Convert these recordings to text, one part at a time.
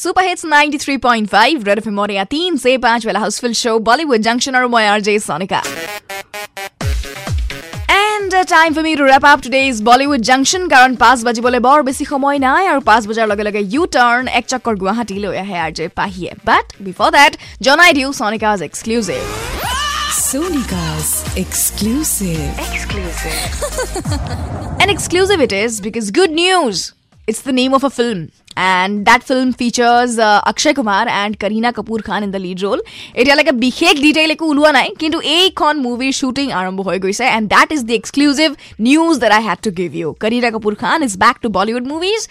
Super hits 93.5 red FM और तीन से पांच वाला हाउसफुल शो बॉलीवुड जंक्शन और मैं RJ Sonica time for me to wrap up today's Bollywood junction কাৰণ পাঁচ বাজিবলৈ বৰ বেছি সময় নাই আৰু পাঁচ বজাৰ লগে লগে ইউ টাৰ্ণ এক চক্কৰ গুৱাহাটীলৈ আহে আৰ জে পাহিয়ে বাট বিফৰ দেট জনাই দিওঁ Sonika's exclusive Sonika's exclusive. Exclusive. and exclusive it is because good news It's the name of a film. And that film features uh, Akshay Kumar and Kareena Kapoor Khan in the lead role. এতিয়ালৈকে বিশেষ detail একো ওলোৱা নাই কিন্তু এইখন মুভিৰ shooting আৰম্ভ হৈ গৈছে and that is the exclusive news that I head to give you Kareena Kapoor Khan is back to Bollywood movies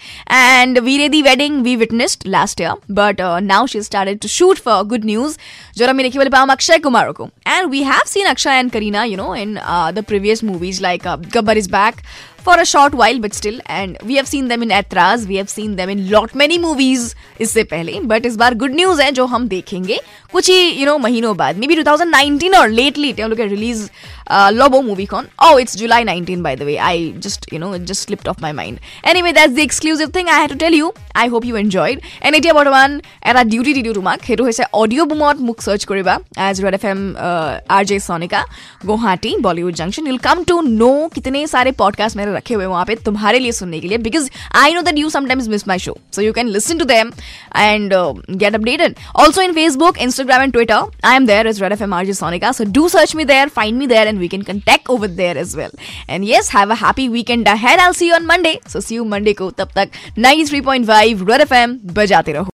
and we ৰে দি ৱেডিং we উইটনেছড last year but now she started two shoot for good news য'ত আমি দেখিবলৈ পাম অক্ষয় কুমাৰকো and we have চিন অক্ষয় and Kareena you know' in the previous movies like Gabbar is back for a short while but still and we have seen them in Aitraaz we have seen them in lot many movies इससे पहले but इस बार good news है जो हम देखेंगे कुछ ही you you know know, महीनों बाद may be two thousand nineteen और lately release uh, ল'ব মুভিখন oh it's July 19 by the way I just you know it just slipped off my mind anyway that's the exclusive thing I had to tell you I hope you enjoyed and এতিয়া বৰ্তমান এটা duty দি দিওঁ তোমাক সেইটো হৈছে audio' বুমত মোক search কৰিবা as red F M R J Sonika Guwahati Bollywood junction you'll come to know कितने सारे पॉडकास्ट मैंने रखे हुए हैं वहाँ पे तुम्हारे लिए सुनने के लिए because I know that you sometimes miss my show so you can listen to them and get updated also in Facebook Instagram and Twitter I am there is red F M R J Sonika so do search me there find me there and we can contact over there as well. And yes, have a happy weekend ahead. I'll see you on Monday. So see you Monday ko. Tab tak 93.5 Red FM. Bajate raho.